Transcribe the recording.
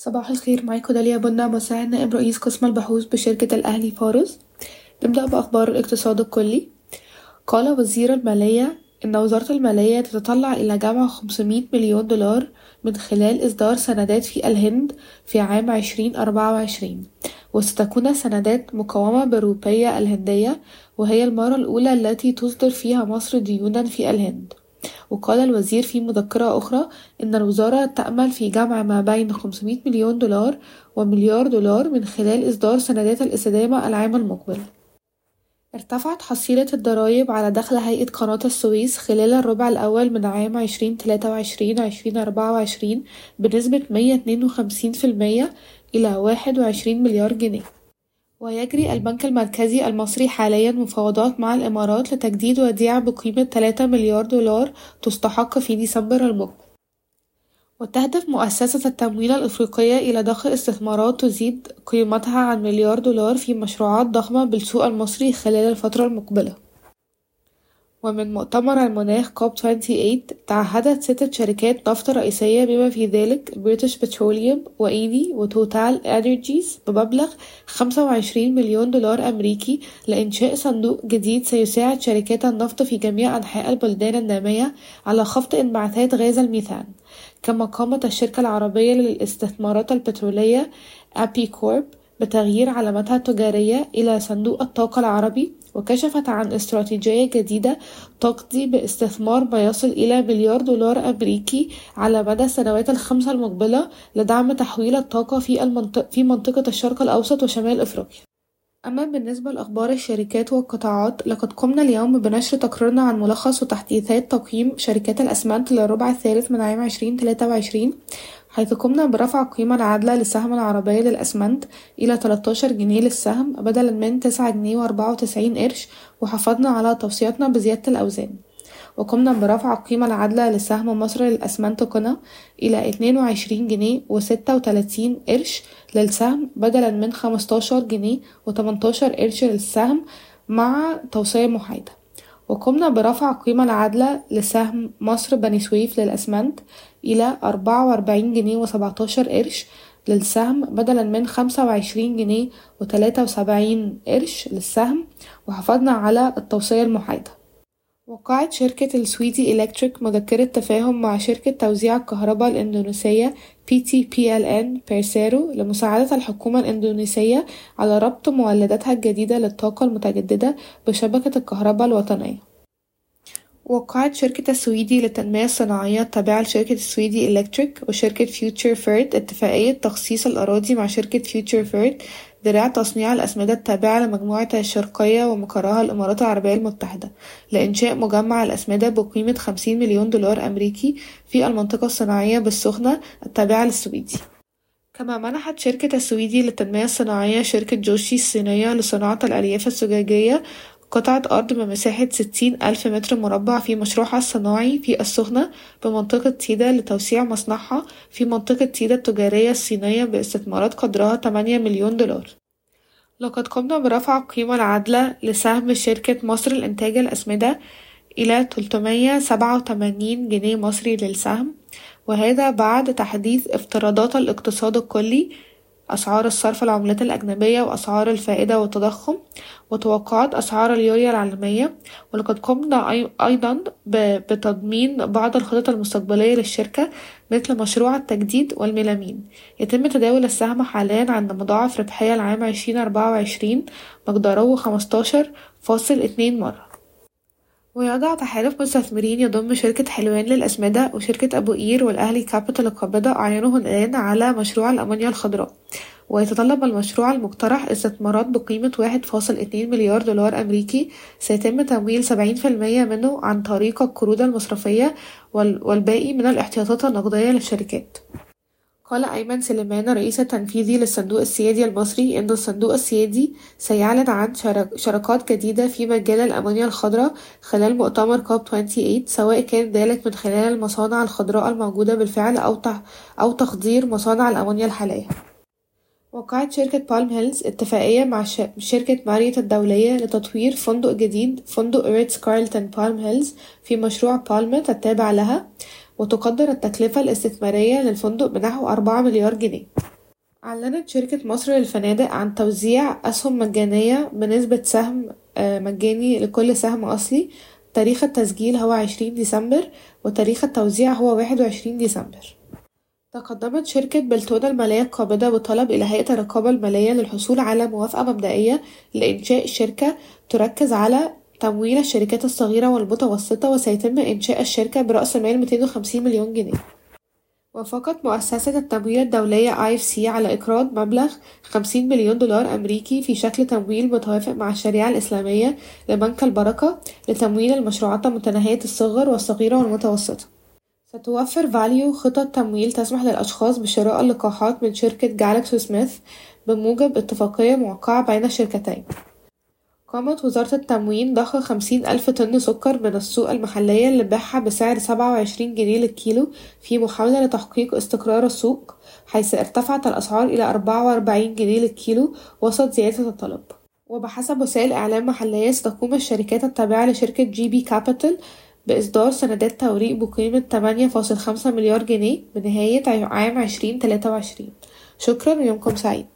صباح الخير معاكم داليا بنا مساعد نائب رئيس قسم البحوث بشركة الأهلي فارس. نبدأ بأخبار الاقتصاد الكلي. قال وزير المالية إن وزارة المالية تتطلع إلى جمع خمسمية مليون دولار من خلال إصدار سندات في الهند في عام عشرين أربعة وعشرين وستكون السندات مقومة بالروبية الهندية وهي المرة الأولى التي تصدر فيها مصر ديونا في الهند. وقال الوزير في مذكرة أخرى إن الوزارة تأمل في جمع ما بين خمسمية مليون دولار ومليار دولار من خلال إصدار سندات الإستدامة العام المقبل. ارتفعت حصيلة الضرايب على دخل هيئة قناة السويس خلال الربع الأول من عام عشرين تلاتة وعشرين عشرين أربعة وعشرين بنسبة مية اتنين وخمسين في المية إلى واحد وعشرين مليار جنيه. ويجري البنك المركزي المصري حاليا مفاوضات مع الإمارات لتجديد وديعة بقيمة تلاتة مليار دولار تستحق في ديسمبر المقبل. وتهدف مؤسسة التمويل الإفريقية إلى ضخ استثمارات تزيد قيمتها عن مليار دولار في مشروعات ضخمة بالسوق المصري خلال الفترة المقبلة. ومن مؤتمر المناخ كوب 28 تعهدت ستة شركات نفط رئيسية بما في ذلك بريتش بتروليوم وإيني وتوتال انرجيز بمبلغ خمسة وعشرين مليون دولار أمريكي لإنشاء صندوق جديد سيساعد شركات النفط في جميع أنحاء البلدان النامية على خفض انبعاثات غاز الميثان. كما قامت الشركة العربية للاستثمارات البترولية أبي كورب بتغيير علامتها التجارية إلى صندوق الطاقة العربي وكشفت عن استراتيجية جديدة تقضي باستثمار ما يصل إلى مليار دولار أمريكي على مدى السنوات الخمسة المقبلة لدعم تحويل الطاقة في, المنطق في منطقة الشرق الأوسط وشمال أفريقيا. أما بالنسبة لأخبار الشركات والقطاعات لقد قمنا اليوم بنشر تقريرنا عن ملخص وتحديثات تقييم شركات الأسمنت للربع الثالث من عام عشرين تلاتة وعشرين حيث قمنا برفع القيمة العادلة للسهم العربية للأسمنت إلى تلاتاشر جنيه للسهم بدلا من تسعة جنيه وأربعة وتسعين قرش وحافظنا على توصياتنا بزيادة الأوزان. وقمنا برفع القيمة العادلة لسهم مصر للأسمنت قنا إلى اتنين وعشرين جنيه وستة وتلاتين قرش للسهم بدلا من خمستاشر جنيه وتمنتاشر قرش للسهم مع توصية محايدة. وقمنا برفع القيمة العادلة لسهم مصر بني سويف للأسمنت إلى أربعة وأربعين جنيه وسبعتاشر قرش للسهم بدلا من خمسة وعشرين جنيه وتلاتة وسبعين قرش للسهم وحافظنا على التوصية المحايدة. وقعت شركة السويدي إلكتريك مذكرة تفاهم مع شركة توزيع الكهرباء الإندونيسية PT PLN Persero لمساعدة الحكومة الإندونيسية على ربط مولداتها الجديدة للطاقة المتجددة بشبكة الكهرباء الوطنية. وقعت شركة السويدي للتنمية الصناعية التابعة لشركة السويدي إلكتريك وشركة فيوتشر فيرت اتفاقية تخصيص الأراضي مع شركة فيوتشر فيرت ذراع تصنيع الأسمدة التابعة لمجموعة الشرقية ومقرها الإمارات العربية المتحدة لإنشاء مجمع الأسمدة بقيمة خمسين مليون دولار أمريكي في المنطقة الصناعية بالسخنة التابعة للسويدي. كما منحت شركة السويدي للتنمية الصناعية شركة جوشي الصينية لصناعة الألياف الزجاجية قطعة أرض بمساحة ستين ألف متر مربع في مشروعها الصناعي في السخنة بمنطقة تيدا لتوسيع مصنعها في منطقة تيدا التجارية الصينية باستثمارات قدرها تمانية مليون دولار. لقد قمنا برفع القيمة العادلة لسهم شركة مصر لإنتاج الأسمدة إلى تلتمية سبعة وتمانين جنيه مصري للسهم وهذا بعد تحديث افتراضات الاقتصاد الكلي أسعار الصرف العملات الأجنبية وأسعار الفائدة والتضخم وتوقعات أسعار اليوريا العالمية. ولقد قمنا أيضا بتضمين بعض الخطط المستقبلية للشركة مثل مشروع التجديد والميلامين. يتم تداول السهم حاليا عند مضاعف ربحية العام عشرين أربعة وعشرين مقداره خمستاشر فاصل اتنين مرة. ويضع تحالف مستثمرين يضم شركة حلوان للأسمدة وشركة أبو قير والأهلي كابيتال القابضة أعينه الآن على مشروع الأمونيا الخضراء. ويتطلب المشروع المقترح استثمارات بقيمة واحد فاصل اتنين مليار دولار أمريكي سيتم تمويل سبعين في المية منه عن طريق القروض المصرفية والباقي من الاحتياطات النقدية للشركات. قال أيمن سليمان الرئيس التنفيذي للصندوق السيادي المصري إن الصندوق السيادي سيعلن عن شراكات جديدة في مجال الأمونيا الخضراء خلال مؤتمر كوب 28 سواء كان ذلك من خلال المصانع الخضراء الموجودة بالفعل أو أو تخضير مصانع الأمونيا الحالية. وقعت شركة بالم هيلز اتفاقية مع شركة ماريوت الدولية لتطوير فندق جديد فندق ريتز كارلتون بالم هيلز في مشروع بالمت التابع لها وتقدر التكلفة الاستثمارية للفندق بنحو أربعة مليار جنيه. أعلنت شركة مصر للفنادق عن توزيع أسهم مجانية بنسبة سهم مجاني لكل سهم أصلي. تاريخ التسجيل هو عشرين ديسمبر وتاريخ التوزيع هو واحد وعشرين ديسمبر. تقدمت شركة بلتونا المالية القابضة بطلب إلى هيئة الرقابة المالية للحصول على موافقة مبدئية لإنشاء شركة تركز على تمويل الشركات الصغيرة والمتوسطة وسيتم إنشاء الشركة برأس مال 250 مليون جنيه. وافقت مؤسسة التمويل الدولية IFC على إقراض مبلغ 50 مليون دولار أمريكي في شكل تمويل متوافق مع الشريعة الإسلامية لبنك البركة لتمويل المشروعات المتناهية الصغر والصغيرة والمتوسطة. ستوفر فاليو خطط تمويل تسمح للأشخاص بشراء اللقاحات من شركة جالكسي سميث بموجب اتفاقية موقعة بين الشركتين. قامت وزارة التموين ضخ خمسين ألف طن سكر من السوق المحلية لبيعها بسعر سبعة وعشرين جنيه للكيلو في محاولة لتحقيق استقرار السوق حيث ارتفعت الأسعار إلى أربعة وأربعين جنيه للكيلو وسط زيادة الطلب. وبحسب وسائل إعلام محلية ستقوم الشركات التابعة لشركة جي بي كابيتال بإصدار سندات توريق بقيمة تمانية فاصل خمسة مليار جنيه بنهاية عام عشرين تلاتة وعشرين. شكرا ويومكم سعيد.